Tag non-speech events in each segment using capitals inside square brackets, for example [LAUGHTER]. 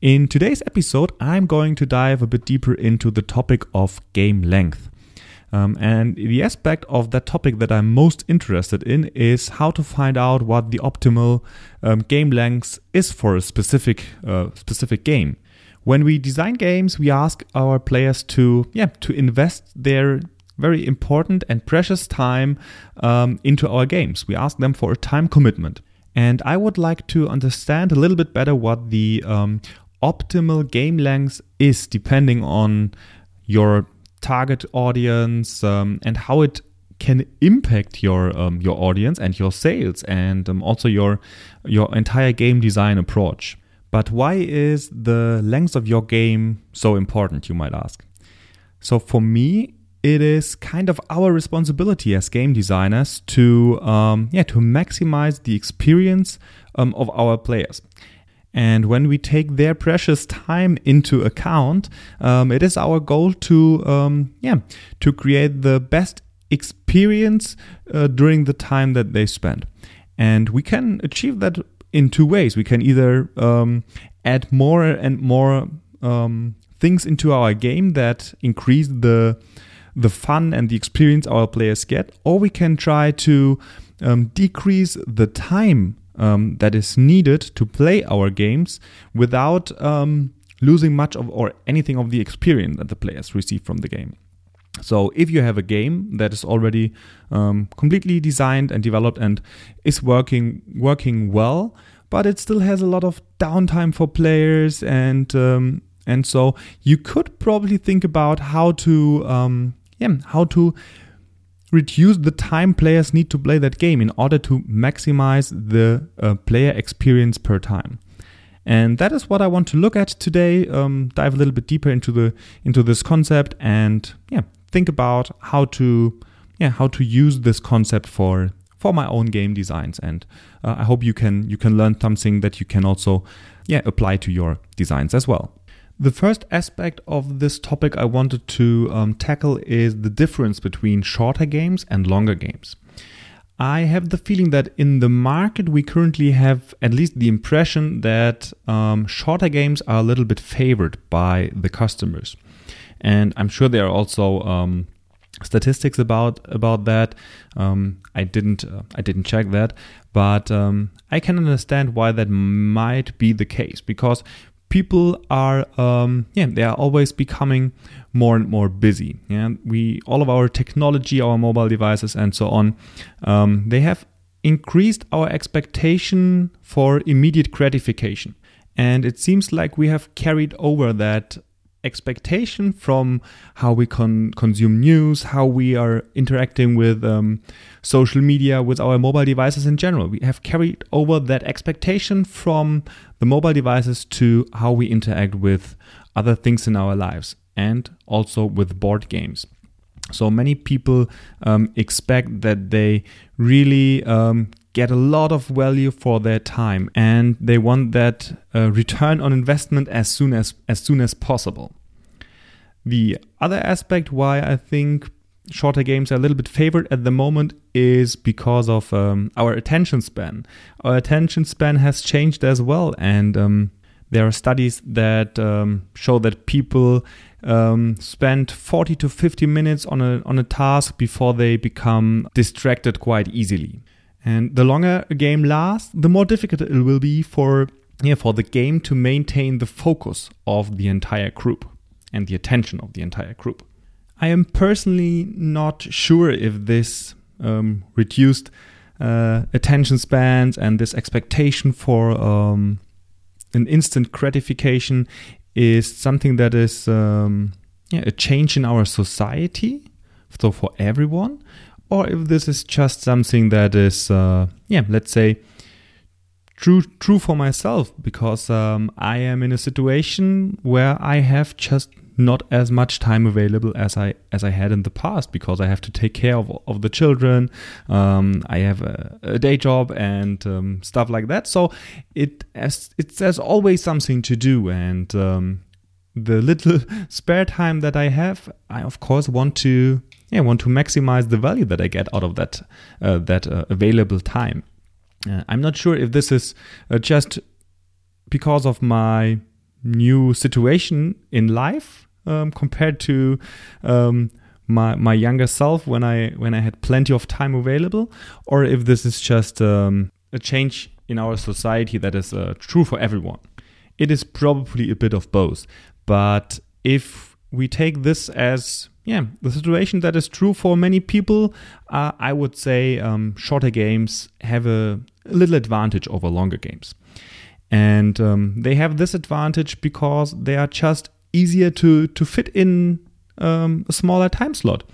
In today's episode, I'm going to dive a bit deeper into the topic of game length. Um, and the aspect of that topic that I'm most interested in is how to find out what the optimal um, game length is for a specific uh, specific game. When we design games, we ask our players to yeah to invest their very important and precious time um, into our games. We ask them for a time commitment. And I would like to understand a little bit better what the um, optimal game length is depending on your target audience um, and how it can impact your um, your audience and your sales and um, also your your entire game design approach. But why is the length of your game so important? You might ask. So for me, it is kind of our responsibility as game designers to um, yeah to maximize the experience um, of our players. And when we take their precious time into account, um, it is our goal to um, yeah to create the best experience uh, during the time that they spend. And we can achieve that in two ways. We can either um, add more and more um, things into our game that increase the the fun and the experience our players get, or we can try to um, decrease the time um, that is needed to play our games without um, losing much of or anything of the experience that the players receive from the game. So, if you have a game that is already um, completely designed and developed and is working working well, but it still has a lot of downtime for players, and um, and so you could probably think about how to um, yeah how to reduce the time players need to play that game in order to maximize the uh, player experience per time. And that is what I want to look at today. Um, dive a little bit deeper into the into this concept and yeah, think about how to yeah how to use this concept for for my own game designs. And uh, I hope you can you can learn something that you can also yeah apply to your designs as well. The first aspect of this topic I wanted to um, tackle is the difference between shorter games and longer games. I have the feeling that in the market we currently have at least the impression that um, shorter games are a little bit favored by the customers, and I'm sure there are also um, statistics about about that. Um, I didn't uh, I didn't check that, but um, I can understand why that might be the case because people are um, yeah they are always becoming more and more busy. Yeah we all of our technology our mobile devices and so on um, they have increased our expectation for immediate gratification. And it seems like we have carried over that expectation from how we con- consume news, how we are interacting with um, social media, with our mobile devices in general. We have carried over that expectation from the mobile devices to how we interact with other things in our lives and also with board games. So many people um, expect that they really um, get a lot of value for their time and they want that uh, return on investment as soon as as soon as possible. The other aspect why I think shorter games are a little bit favored at the moment is because of um, our attention span. Our attention span has changed as well, and um, there are studies that um, show that people um, spend 40 to 50 minutes on a on a task before they become distracted quite easily. And the longer a game lasts, the more difficult it will be for yeah, for the game to maintain the focus of the entire group and the attention of the entire group. I am personally not sure if this um, reduced uh, attention spans and this expectation for um, an instant gratification is something that is um, yeah, a change in our society, so for everyone, or if this is just something that is, uh, yeah, let's say, true true for myself because um, I am in a situation where I have just not as much time available as I as I had in the past because I have to take care of, of the children. Um, I have a, a, day job and um, stuff like that. So it as it's there's always something to do, and um, the little [LAUGHS] spare time that I have, I of course want to yeah want to maximize the value that I get out of that uh, that uh, available time. Uh, I'm not sure if this is uh, just because of my new situation in life um, compared to um, my my younger self when I when I had plenty of time available, or if this is just um, a change in our society that is uh, true for everyone. It is probably a bit of both, but if we take this as yeah the situation that is true for many people, uh, I would say um, shorter games have a, a little advantage over longer games. And um, they have this advantage because they are just easier to, to fit in um, a smaller time slot.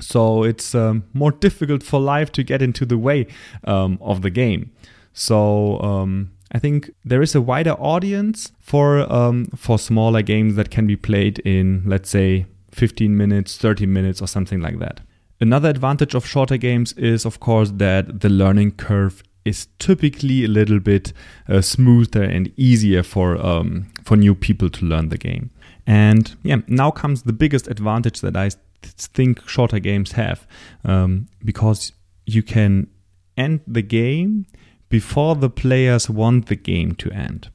So it's um, more difficult for life to get into the way um, of the game. So um, I think there is a wider audience for um, for smaller games that can be played in, let's say, 15 minutes, 30 minutes, or something like that. Another advantage of shorter games is, of course, that the learning curve is typically a little bit uh, smoother and easier for um, for new people to learn the game. And yeah, now comes the biggest advantage that I think shorter games have, um, because you can end the game before the players want the game to end.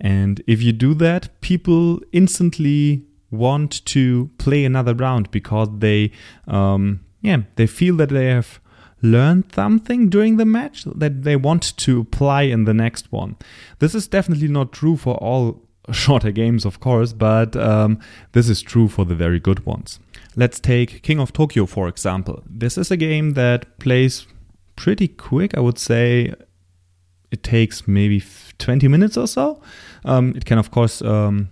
And if you do that, people instantly want to play another round because they, um, yeah, they feel that they have learned something during the match that they want to apply in the next one. This is definitely not true for all [LAUGHS] shorter games, of course, but um, this is true for the very good ones. Let's take King of Tokyo, for example. This is a game that plays pretty quick, I would say. It takes maybe 20 minutes or so. Um, it can, of course, um,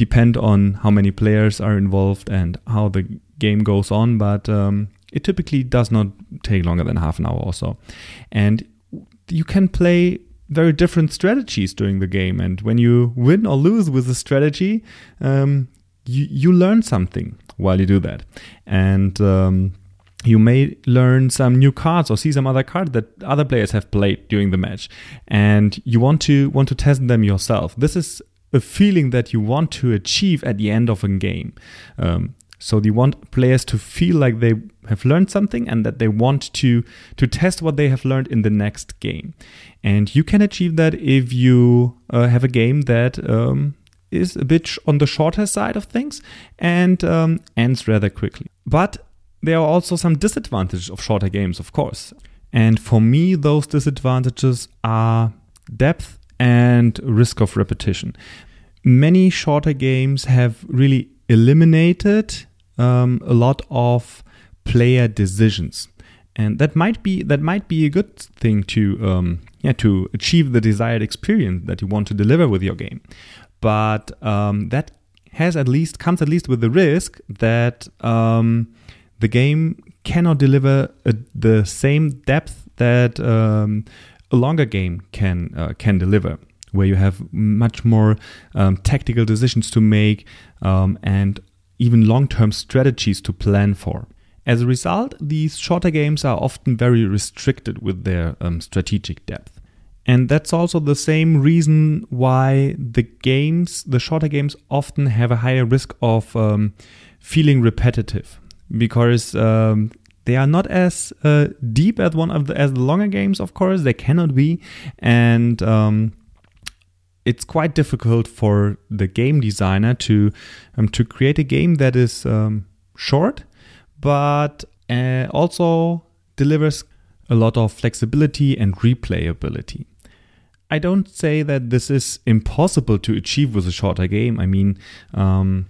depend on how many players are involved and how the game goes on, but um, it typically does not take longer than half an hour or so. And you can play very different strategies during the game. And when you win or lose with a strategy, um, you, you learn something while you do that. And um, you may learn some new cards or see some other cards that other players have played during the match. And you want to want to test them yourself. This is a feeling that you want to achieve at the end of a game. Um, so you want players to feel like they have learned something and that they want to to test what they have learned in the next game. And you can achieve that if you uh, have a game that um, is a bit on the shorter side of things and um, ends rather quickly. But there are also some disadvantages of shorter games, of course. And for me, those disadvantages are depth and risk of repetition. Many shorter games have really eliminated um, a lot of player decisions and that might be that might be a good thing to um, yeah to achieve the desired experience that you want to deliver with your game but um, that has at least comes at least with the risk that um, the game cannot deliver a, the same depth that um, a longer game can uh, can deliver where you have much more um, tactical decisions to make um, and even long-term strategies to plan for as a result, these shorter games are often very restricted with their um, strategic depth. And that's also the same reason why the games, the shorter games, often have a higher risk of um, feeling repetitive because um, they are not as uh, deep as one of the as the longer games. Of course, they cannot be, and um, it's quite difficult for the game designer to um, to create a game that is um, short but uh, also delivers a lot of flexibility and replayability. I don't say that this is impossible to achieve with a shorter game. I mean, um,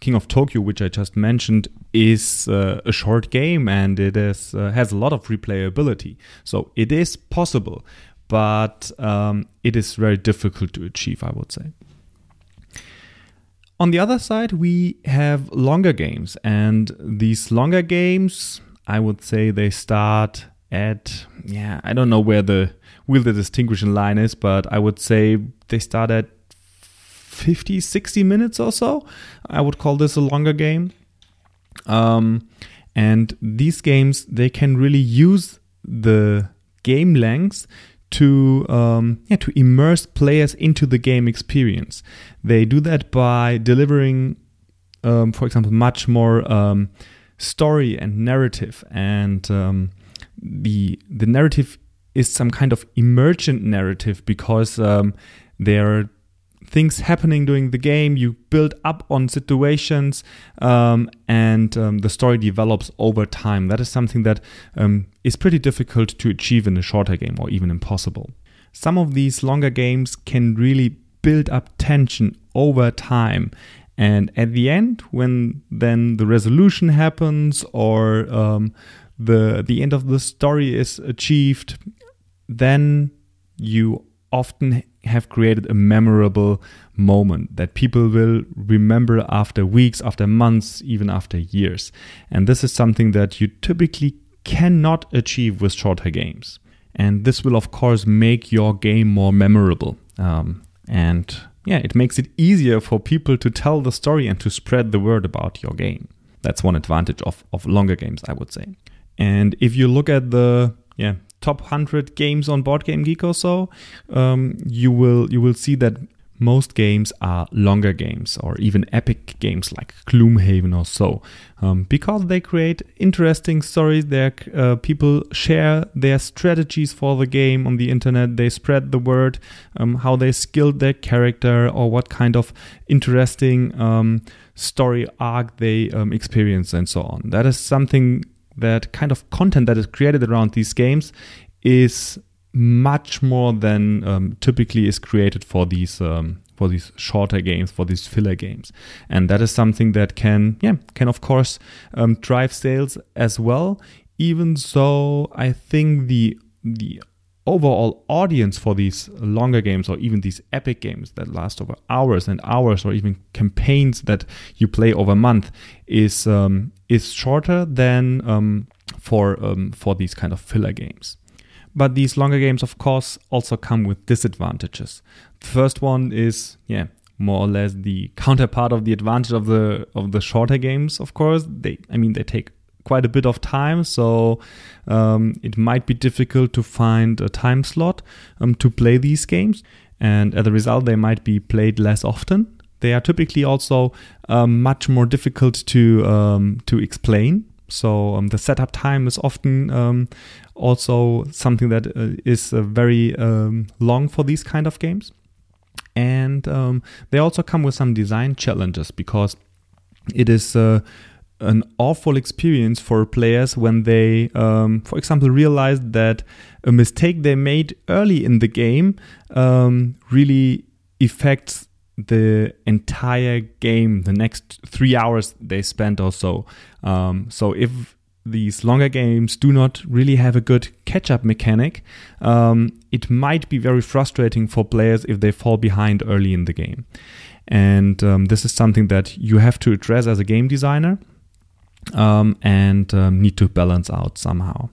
King of Tokyo, which I just mentioned, is uh, a short game and it is uh, has a lot of replayability. So it is possible, but um, it is very difficult to achieve. I would say. On the other side, we have longer games, and these longer games, I would say they start at yeah, I don't know where the where the distinguishing line is, but I would say they start at 50, 60 minutes or so. I would call this a longer game. Um, and these games, they can really use the game length to um, yeah to immerse players into the game experience. They do that by delivering, um, for example, much more um, story and narrative, and um, the the narrative is some kind of emergent narrative because um, there are things happening during the game. You build up on situations, um, and um, the story develops over time. That is something that um, is pretty difficult to achieve in a shorter game, or even impossible. Some of these longer games can really build up tension over time. And at the end, when then the resolution happens or um, the the end of the story is achieved, then you often have created a memorable moment that people will remember after weeks, after months, even after years. And this is something that you typically cannot achieve with shorter games. And this will, of course, make your game more memorable. Um, and yeah, it makes it easier for people to tell the story and to spread the word about your game. That's one advantage of, of longer games, I would say. And if you look at the yeah top 100 games on Board Game Geek or so, um, you will you will see that most games are longer games or even epic games like Gloomhaven or so, um, because they create interesting stories. Their uh, people share their strategies for the game on the internet. They spread the word, um, how they skilled their character or what kind of interesting um, story arc they um, experience and so on. That is something that kind of content that is created around these games is much more than um, typically is created for these um, for these shorter games, for these filler games, and that is something that can yeah can of course um, drive sales as well. Even though I think the the overall audience for these longer games or even these epic games that last over hours and hours or even campaigns that you play over a month is um, is shorter than um, for um, for these kind of filler games. But these longer games, of course, also come with disadvantages. The first one is, yeah, more or less the counterpart of the advantage of the of the shorter games. Of course, they, I mean, they take quite a bit of time, so um, it might be difficult to find a time slot um, to play these games, and as a result, they might be played less often. They are typically also um, much more difficult to um, to explain. So um, the setup time is often um, also something that uh, is uh, very long for these kind of games and they also come with some design challenges because it is uh, an awful experience for players when they, um, for example, realize that a mistake they made early in the game um, really affects the entire game, the next three hours they spent or so. Um, so if these longer games do not really have a good catch up mechanic, um, it might be very frustrating for players if they fall behind early in the game. And um, this is something that you have to address as a game designer um, and um, need to balance out somehow.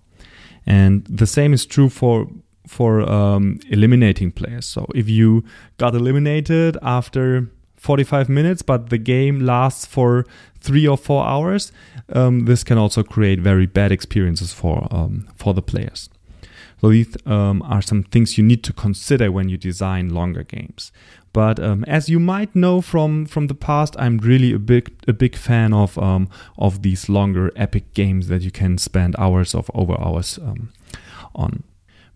And the same is true for for um, eliminating players. So if you got eliminated after 45 minutes, but the game lasts for three or four hours, um, this can also create very bad experiences for um, for the players. So these um, are some things you need to consider when you design longer games. But um, as you might know from from the past, I'm really a big a big fan of um, of these longer epic games that you can spend hours of over hours um, on.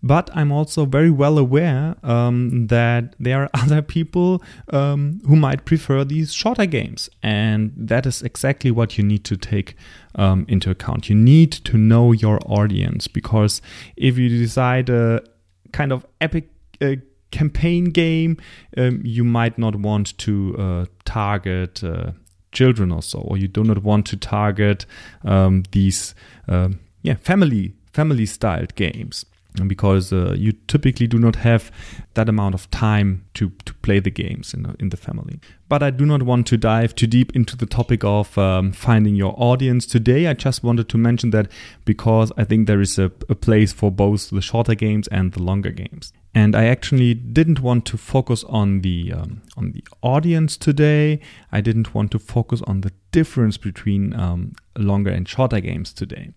But I'm also very well aware um, that there are [LAUGHS] other people um, who might prefer these shorter games, and that is exactly what you need to take um, into account. You need to know your audience because if you decide a kind of epic uh, campaign game, um, you might not want to uh, target uh, children or so, or you do not want to target um, these um, yeah family family styled games because uh, you typically do not have that amount of time to, to play the games in, in the family. But I do not want to dive too deep into the topic of um, finding your audience today. I just wanted to mention that because I think there is a, a place for both the shorter games and the longer games. And I actually didn't want to focus on the um, on the audience today. I didn't want to focus on the difference between um, longer and shorter games today.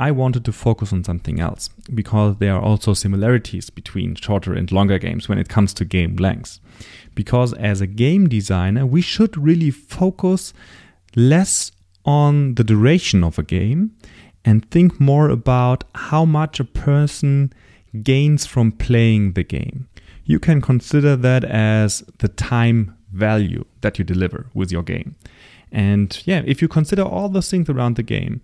I wanted to focus on something else because there are also similarities between shorter and longer games when it comes to game lengths. Because as a game designer, we should really focus less on the duration of a game and think more about how much a person gains from playing the game. You can consider that as the time value that you deliver with your game. And yeah, if you consider all the things around the game,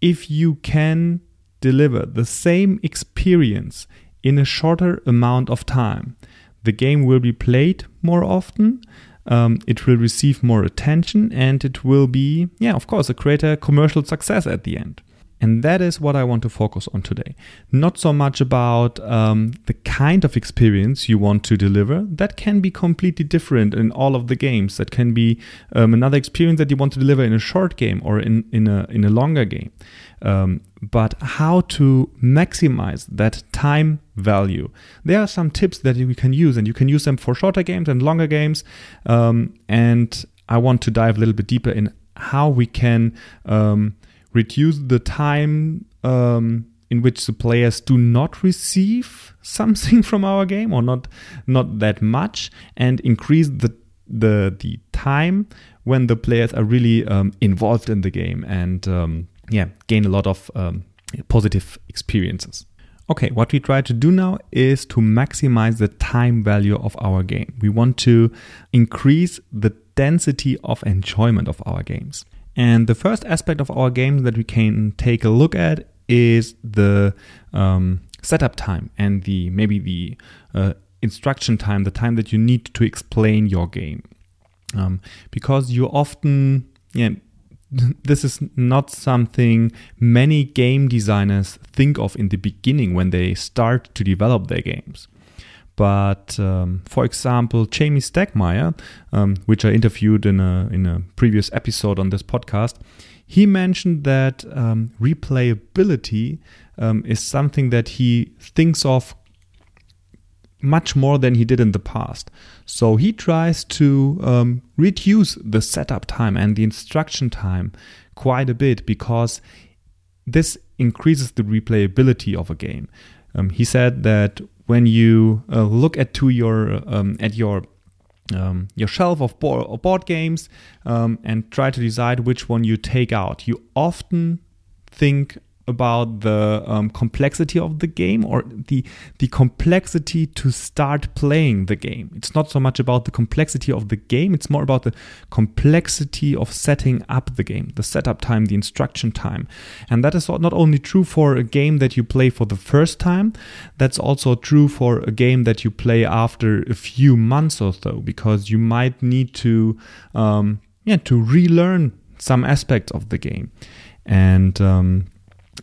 if you can deliver the same experience in a shorter amount of time, the game will be played more often. Um, it will receive more attention and it will be, yeah, of course, a greater commercial success at the end. And that is what I want to focus on today. Not so much about um, the kind of experience you want to deliver. That can be completely different in all of the games. That can be um, another experience that you want to deliver in a short game or in, in, a, in a longer game. Um, but how to maximize that time value. There are some tips that you can use, and you can use them for shorter games and longer games. Um, and I want to dive a little bit deeper in how we can um, reduce the time um, in which the players do not receive [LAUGHS] something from our game or not not that much and increase the the the time when the players are really um, involved in the game and um, yeah gain a lot of um, positive experiences. Okay what we try to do now is to maximize the time value of our game. We want to increase the density of enjoyment of our games and the first aspect of our game that we can take a look at is the um, setup time and the maybe the uh, instruction time, the time that you need to explain your game. Um, because you often, yeah, [LAUGHS] this is not something many game designers think of in the beginning when they start to develop their games. But um, for example, Jamey Stegmaier, um, which I interviewed in a in a previous episode on this podcast, he mentioned that um, replayability um, is something that he thinks of much more than he did in the past. So he tries to um, reduce the setup time and the instruction time quite a bit because this increases the replayability of a game. Um, he said that when you uh, look at to your um, at your um, your shelf of board, board games um, and try to decide which one you take out, you often think about the um, complexity of the game or the the complexity to start playing the game. It's not so much about the complexity of the game; it's more about the complexity of setting up the game, the setup time, the instruction time, and that is not only true for a game that you play for the first time. That's also true for a game that you play after a few months or so, because you might need to um, yeah to relearn some aspects of the game, and um,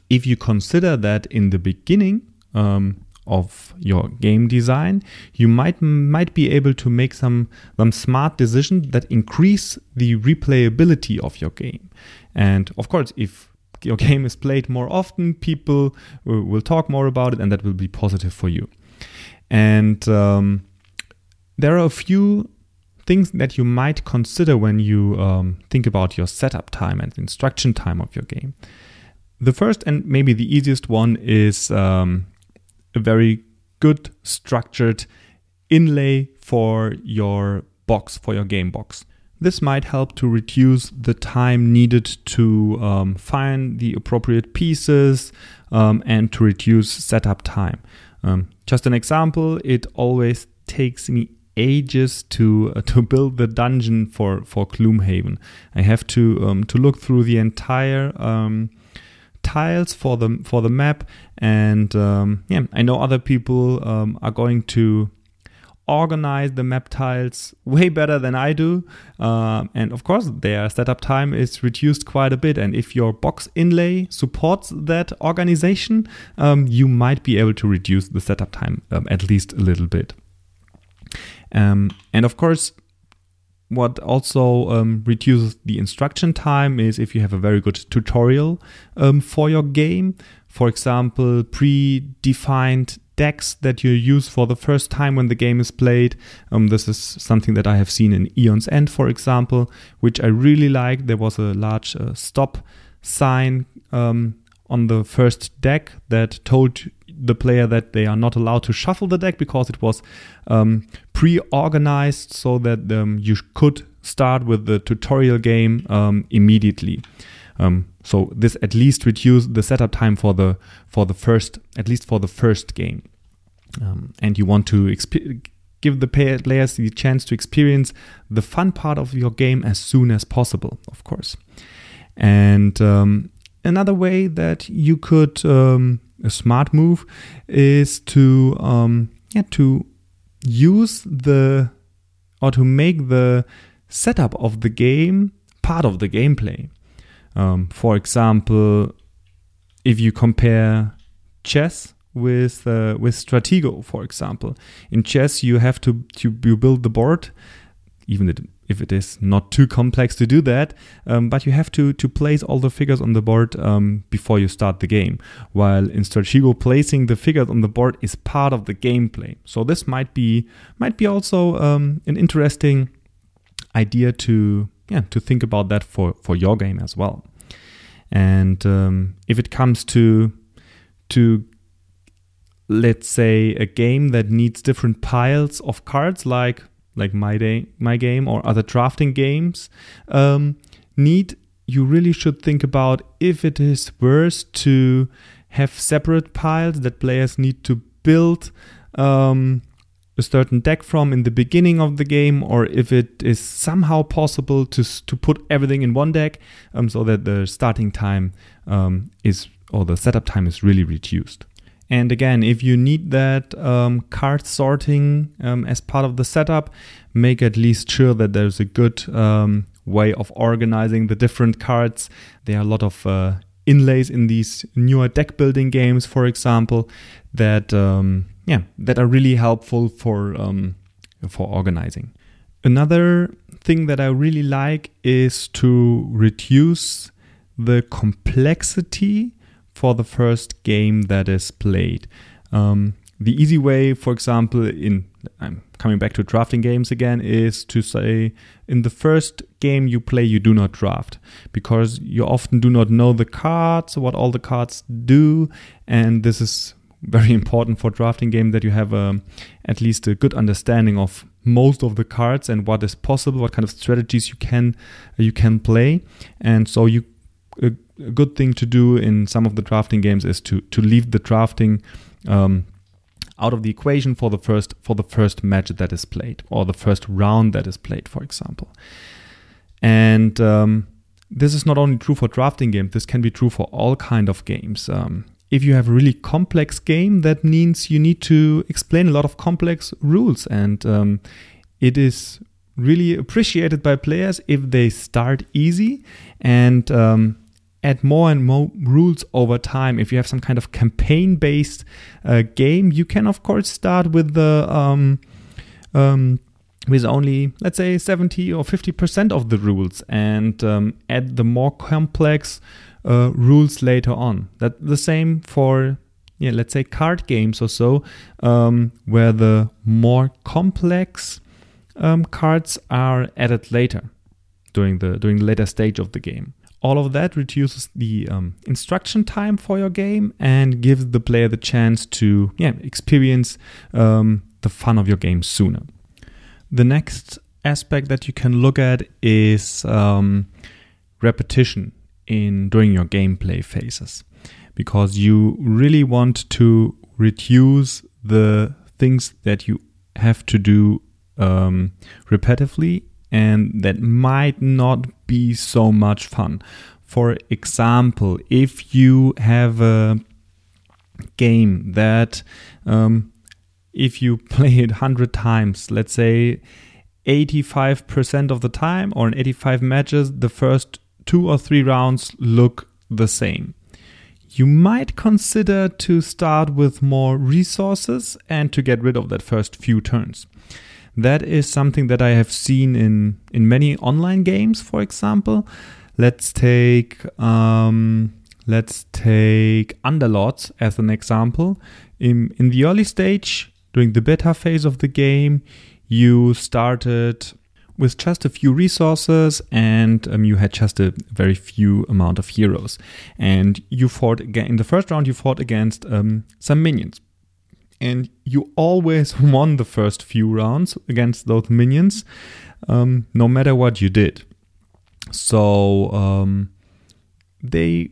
if you consider that in the beginning um, of your game design, you might might be able to make some some smart decisions that increase the replayability of your game. And of course, if your [LAUGHS] game is played more often, people will talk more about it, and that will be positive for you. And um, there are a few things that you might consider when you um, think about your setup time and instruction time of your game. The first and maybe the easiest one is um, a very good structured inlay for your box, for your game box. This might help to reduce the time needed to um, find the appropriate pieces um, and to reduce setup time. Um, just an example, it always takes me ages to uh, [LAUGHS] to build the dungeon for for Gloomhaven. I have to um, to look through the entire um, tiles for the for the map, and um, yeah, I know other people um, are going to organize the map tiles way better than I do. Uh, and of course, their setup time is reduced quite a bit. And if your box inlay supports that organization, um, you might be able to reduce the setup time um, at least a little bit. Um, and of course, what also um, reduces the instruction time is if you have a very good tutorial um, for your game. For example, predefined decks that you use for the first time when the game is played. Um, this is something that I have seen in Aeon's End, for example, which I really like. There was a large uh, stop sign um, on the first deck that told the player that they are not allowed to shuffle the deck because it was um, pre-organized so that um, you could start with the tutorial game um, immediately. Um, so this at least reduced the setup time for the for the first at least for the first game. Um, and you want to exp- give the players the chance to experience the fun part of your game as soon as possible, of course. And um, another way that you could um, a smart move is to um, yeah to use the or to make the setup of the game part of the gameplay. Um, for example, if you compare chess with uh, with Stratego, for example, in chess you have to to you build the board, even if it is not too complex to do that, um, but you have to to place all the figures on the board um, before you start the game. While in Stratego, placing the figures on the board is part of the gameplay. So this might be might be also um, an interesting idea to yeah to think about that for for your game as well. And um, if it comes to to let's say a game that needs different piles of cards like like my day my game or other drafting games um, need you really should think about if it is worth to have separate piles that players need to build um, a certain deck from in the beginning of the game, or if it is somehow possible to to put everything in one deck, um, so that the starting time um, is or the setup time is really reduced. And again, if you need that um, card sorting um, as part of the setup, make at least sure that there's a good um, way of organizing the different cards. There are a lot of uh, inlays in these newer deck building games, for example, that um, yeah that are really helpful for um, for organizing. Another thing that I really like is to reduce the complexity for the first game that is played. Um, the easy way, for example, in I'm coming back to drafting games again, is to say in the first game you play, you do not draft because you often do not know the cards, what all the cards do, and this is very important for drafting game that you have a, um, at least a good understanding of most of the cards and what is possible, what kind of strategies you can you can play, and so you a good thing to do in some of the drafting games is to to leave the drafting um, out of the equation for the first for the first match that is played or the first round that is played, for example. And um, this is not only true for drafting games. This can be true for all kind of games. Um, if you have a really complex game, that means you need to explain a lot of complex rules, and um, it is really appreciated by players if they start easy and um, add more and more rules over time. If you have some kind of campaign based uh, game, you can, of course, start with the. Um, um, with only, let's say, 70 or 50% of the rules and um, add the more complex uh, rules later on. That the same for yeah, let's say card games or so, um, where the more complex um, cards are added later during the during the later stage of the game all of that reduces the um, instruction time for your game and gives the player the chance to yeah, experience um, the fun of your game sooner. The next aspect that you can look at is um, repetition in during your gameplay phases because you really want to reduce the things that you have to do um, repetitively and that might not be so much fun. For example, if you have a game that um, if you [LAUGHS] play it 100 times, let's say 85% of the time or in 85 matches, the first two or three rounds look the same. You might consider to start with more resources and to get rid of that first few turns. That is something that I have seen in, in many online games, for example. Let's take um, let's take Underlords as an example. In, in the early stage, during the beta phase of the game, you started with just a few resources and um, you had just a very few amount of heroes. And you fought again in the first round, you fought against um, some minions. And you always won the first few rounds against those minions, um, no matter what you did. So um, they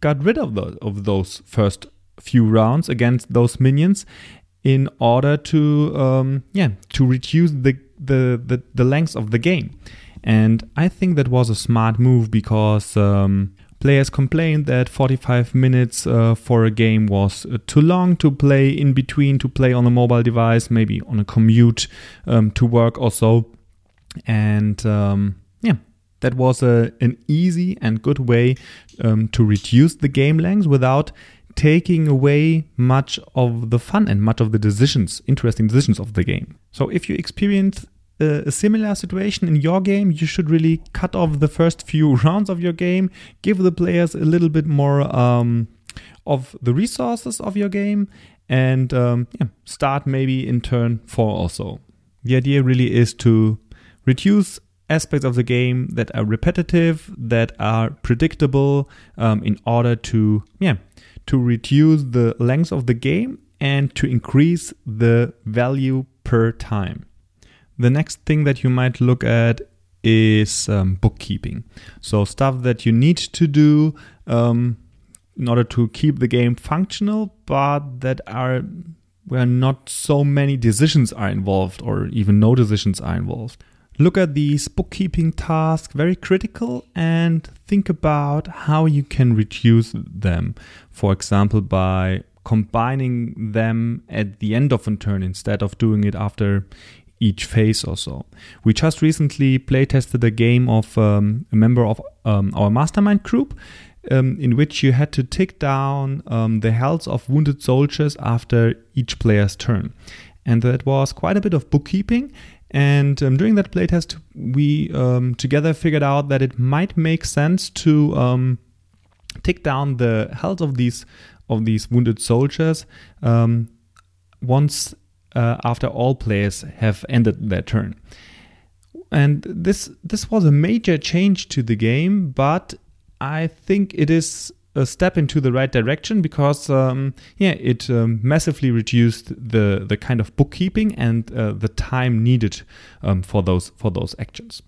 got rid of those, of those first few rounds against those minions in order to um, yeah to reduce the, the the the length of the game. And I think that was a smart move because um, players complained that 45 minutes uh, for a game was uh, too long to play in between, to play on a mobile device, maybe on a commute um, to work or so. And um, yeah, that was a, an easy and good way um, to reduce the game length without taking away much of the fun and much of the decisions, interesting decisions of the game. So if you experience a, similar situation in your game, you should really cut off the first few [LAUGHS] rounds of your game, give the players a little bit more um, of the resources of your game, and um, yeah, start maybe in turn four or so. The idea really is to reduce aspects of the game that are repetitive, that are predictable, um, in order to yeah to reduce the length of the game and to increase the value per time. The next thing that you might look at is um, bookkeeping. So, stuff that you need to do um, in order to keep the game functional, but that are where not so many decisions are involved or even no decisions are involved look at these bookkeeping tasks very critical and think about how you can reduce them. For example, by combining them at the end of a turn instead of doing it after each phase or so. We just recently playtested a game of um, a member of um, our mastermind group. Um, in which you had to tick down um, the health of wounded soldiers after each player's turn. And that was quite a bit of bookkeeping and um, during that playtest, we um, together figured out that it might make sense to take down the health of these of these wounded soldiers once uh, after all players have ended their turn. And this this was a major change to the game, but I think it is a step into the right direction because um, yeah it um, massively reduced the the kind of bookkeeping and uh, the time needed um, for those for those actions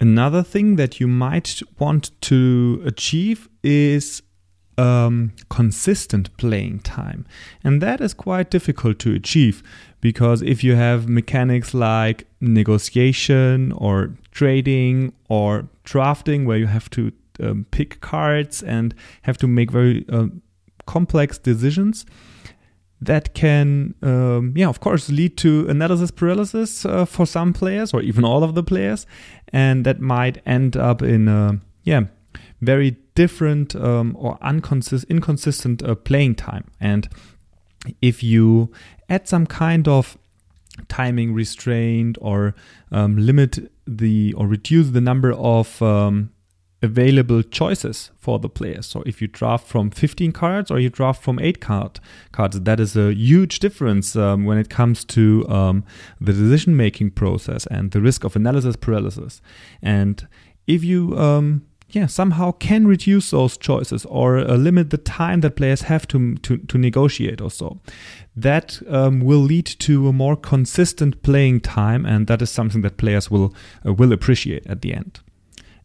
another thing that you might want to achieve is um, consistent playing time. And that is quite difficult to achieve because if you have mechanics like negotiation or trading or drafting where you have to um, pick cards and have to make very uh, complex decisions that can, um, yeah, of course, lead to analysis paralysis uh, for some players or even all of the players, and that might end up in, a, yeah, very different um, or inconsist- inconsistent uh, playing time. And if you add some kind of timing restraint or um, limit the or reduce the number of um, available choices for the players. So if you draft from 15 cards or you draft from 8 card cards, that is a huge difference um, when it comes to um, the decision making process and the risk of analysis paralysis. And if you um, yeah, somehow can reduce those choices or uh, limit the time that players have to, to, to negotiate or so. That um, will lead to a more consistent playing time, and that is something that players will uh, will appreciate at the end.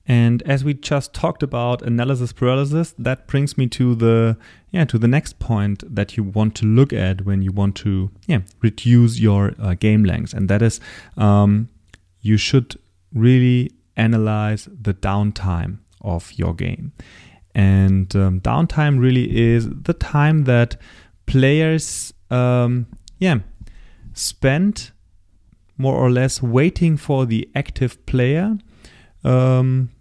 And as we just talked about analysis paralysis, that brings me to the yeah to the next point that you want to look at when you want to yeah reduce your uh, game length, and that is um, you should really analyze the downtime of your game. And um, downtime really is the time that players um, yeah spend more or less waiting for the active player um,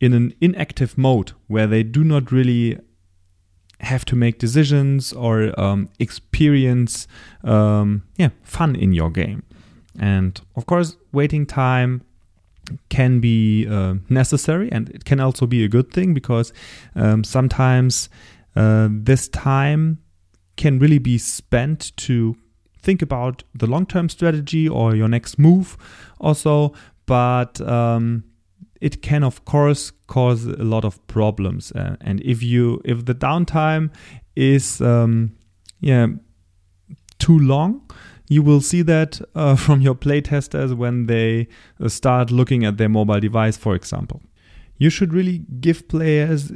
in an inactive mode where they do not really have to make decisions or um, experience um, yeah fun in your game and of course waiting time can be uh, necessary and it can also be a good thing because um, sometimes uh, this time can really be spent to think about the long term strategy or your next move also but um, it can of course cause a lot of problems uh, and if you if the downtime is um, yeah too long you will see that uh, from your playtesters when they uh, start looking at their mobile device, for example. You should really give players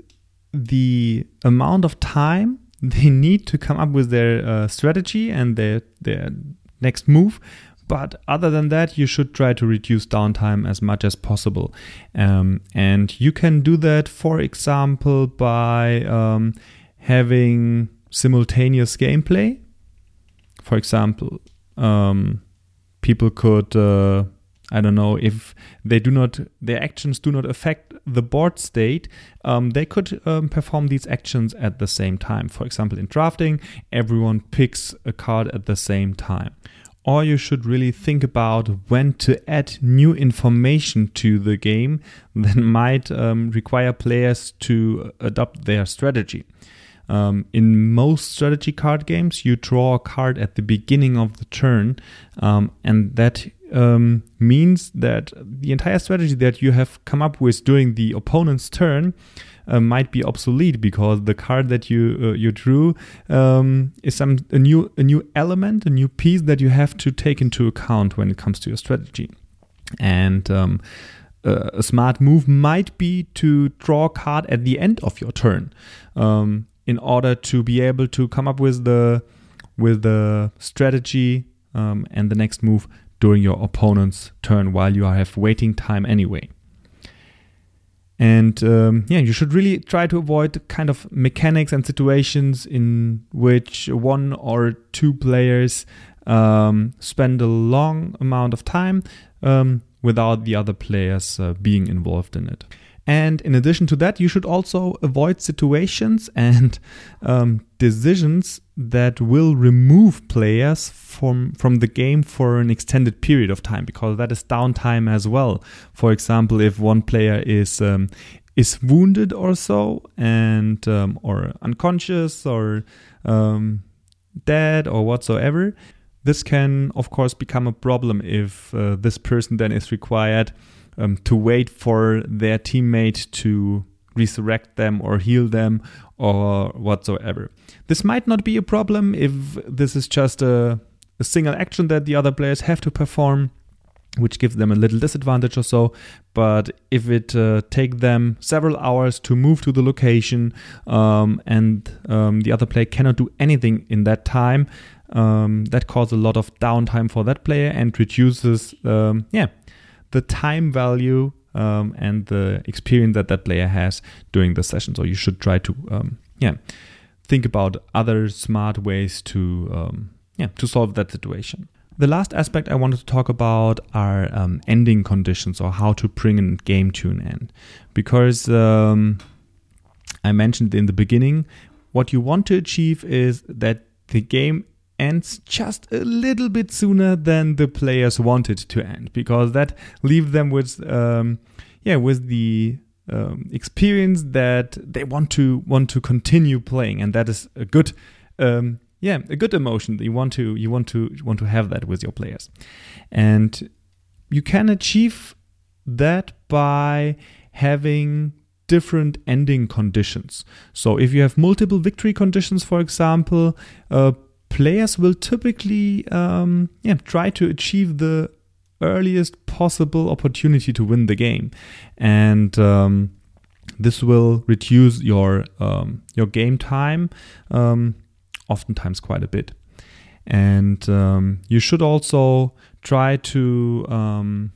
the amount of time [LAUGHS] they need to come up with their uh, strategy and their their next move. But other than that, you should try to reduce downtime as much as possible. Um, and you can do that, for example, by um, having simultaneous gameplay. For example, um, people could uh, I don't know if they do not their actions do not affect the board state. Um, they could um, perform these actions at the same time. For example, in drafting, everyone picks a card at the same time. Or you should really think about when to add new information to the game [LAUGHS] that might um, require players to adopt their strategy. Um, in most strategy card games, you draw a card at the beginning of the turn, um, and that um, means that the entire strategy that you have come up with during the opponent's turn uh, might be obsolete because the card that you uh, you drew um, is some a new a new element, a new piece that you have to take into account when it comes to your strategy, and um, a smart move might be to draw a card at the end of your turn. Um, in order to be able to come up with the with the strategy um, and the next move during your opponent's turn while you have waiting time anyway. And um, yeah, you should really try to avoid kind of mechanics and situations in which one or two players um, spend a long amount of time um, without the other players uh, being involved in it. And in addition to that, you should also avoid situations [LAUGHS] and um, decisions that will remove players from from the game for an extended period of time, because that is downtime as well. For example, if one player is um, is wounded or so, and um, or unconscious or um, dead or whatsoever, this can of course become a problem if uh, this person then is required um, to wait for their teammate to resurrect them or heal them or whatsoever. This might not be a problem if this is just a, a single action that the other players have to perform which gives them a little disadvantage or so. But if it uh, take them several hours to move to the location um, and um, the other player cannot do anything in that time, um, that causes a lot of downtime for that player and reduces, um, yeah, the time value um, and the experience that that player has during the session. So you should try to um, yeah think about other smart ways to um, yeah to solve that situation. The last aspect I wanted to talk about are um, ending conditions or how to bring a game to an end, because um, I mentioned in the beginning what you want to achieve is that the game ends just a little bit sooner than the players wanted to end because that leaves them with um, yeah with the um, experience that they want to want to continue playing and that is a good um, yeah a good emotion that you want to you want to want to have that with your players and you can achieve that by having different ending conditions. So if you have multiple victory conditions, for example, uh, players will typically um, yeah, try to achieve the earliest possible opportunity to win the game, and um, this will reduce your um, your game time, um, oftentimes quite a bit. And um, you should also try to um,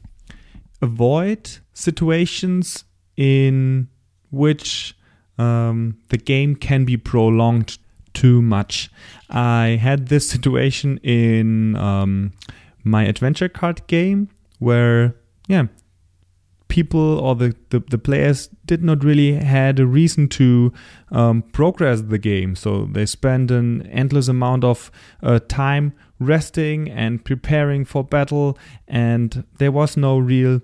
avoid situations in which the game can be prolonged too much. I had this [LAUGHS] situation in um, my adventure card game where, yeah, people or the, the, the, players did not really had a reason to um, progress the game. So they spend an endless amount of uh, time resting and preparing for battle, and there was no real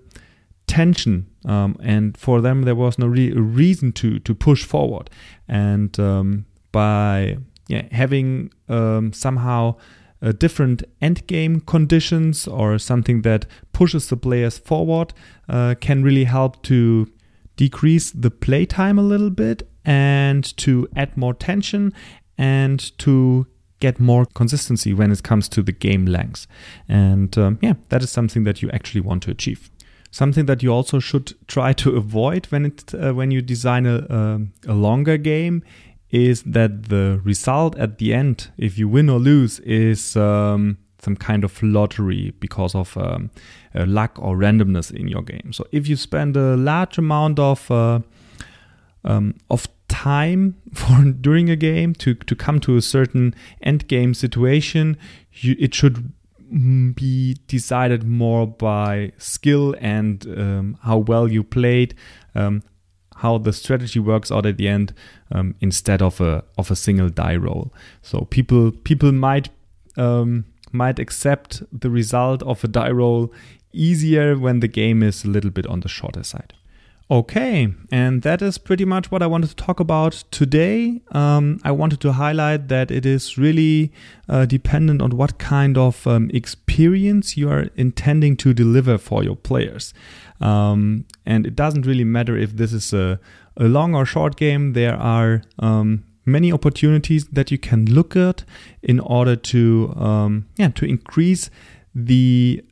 tension, um, and for them there was no re- reason to to push forward. And um, by yeah, having um, somehow uh, different end game conditions or something that pushes the players forward uh, can really help to decrease the playtime a little bit and to add more tension and to get more consistency when it comes to the game length. And um, yeah, that is something that you actually want to achieve. Something that you also should try to avoid when it uh, when you design a, a, a longer game is that the result at the end, if you win or lose, is um, some kind of lottery because of um, luck or randomness in your game. So if you spend a large amount of uh, um, of time [LAUGHS] for during a game to to come to a certain end game situation, you, it should be decided more by skill and um, how well you played, um, how the strategy works out at the end um, instead of a of a single die roll. So people people might um, might accept the result of a die roll easier when the game is a little bit on the shorter side. Okay, and that is pretty much what I wanted to talk about today. Um, I wanted to highlight that it is really uh, dependent on what kind of um, experience you are intending to deliver for your players. Um, and it doesn't really matter if this is a, a long or short game, there are um, many opportunities that you can look at in order to, um, yeah, to increase the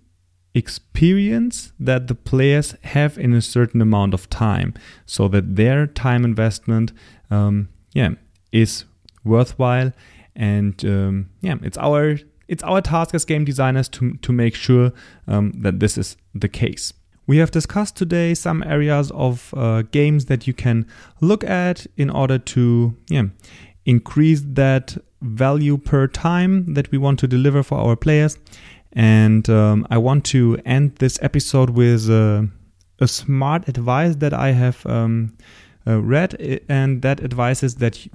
experience that the players have in a certain amount of time so that their time investment um, yeah is worthwhile. And um, yeah it's our it's our task as game designers to, to make sure um, that this is the case. We have discussed today some areas of uh, games that you can look at in order to yeah, increase that value per time that we want to deliver for our players and um, I want to end this episode with uh, a smart advice that I have um, uh, read, and that advice is that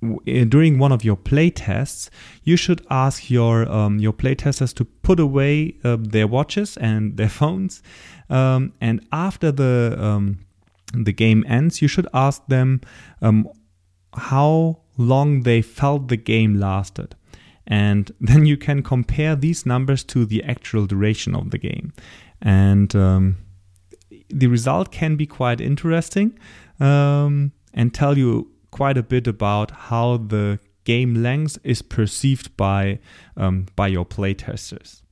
during one of your play tests, you should ask your um, your play testers to put away uh, their watches and [LAUGHS] their phones, um, and after the um, the game ends, you should ask them um, how long they felt the game lasted. And [LAUGHS] then you can compare these numbers to the actual duration of the game. And um, the result can be quite interesting um, and tell you quite a bit about how the game length is perceived by, um, by your playtesters.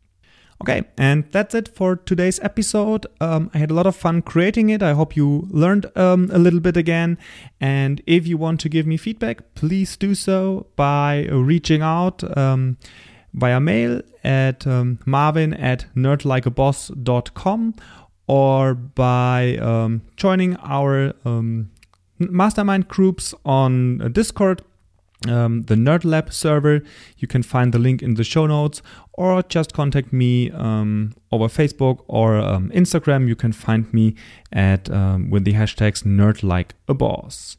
Okay, and that's it for today's episode. Um, I had a lot of fun creating it. I hope you learned um, a little bit again. And if you want to give me feedback, please do so by reaching out um, via mail at um, marvin at nerdlikeaboss.com or by um, joining our um, mastermind groups on Discord um, the Nerd Lab server. You can find the link in the show notes, or just contact me um, over Facebook or um, Instagram. You can find me at um, with the hashtags Nerd Like a Boss.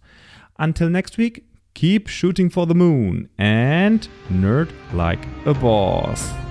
Until next week, keep shooting for the moon and nerd like a boss.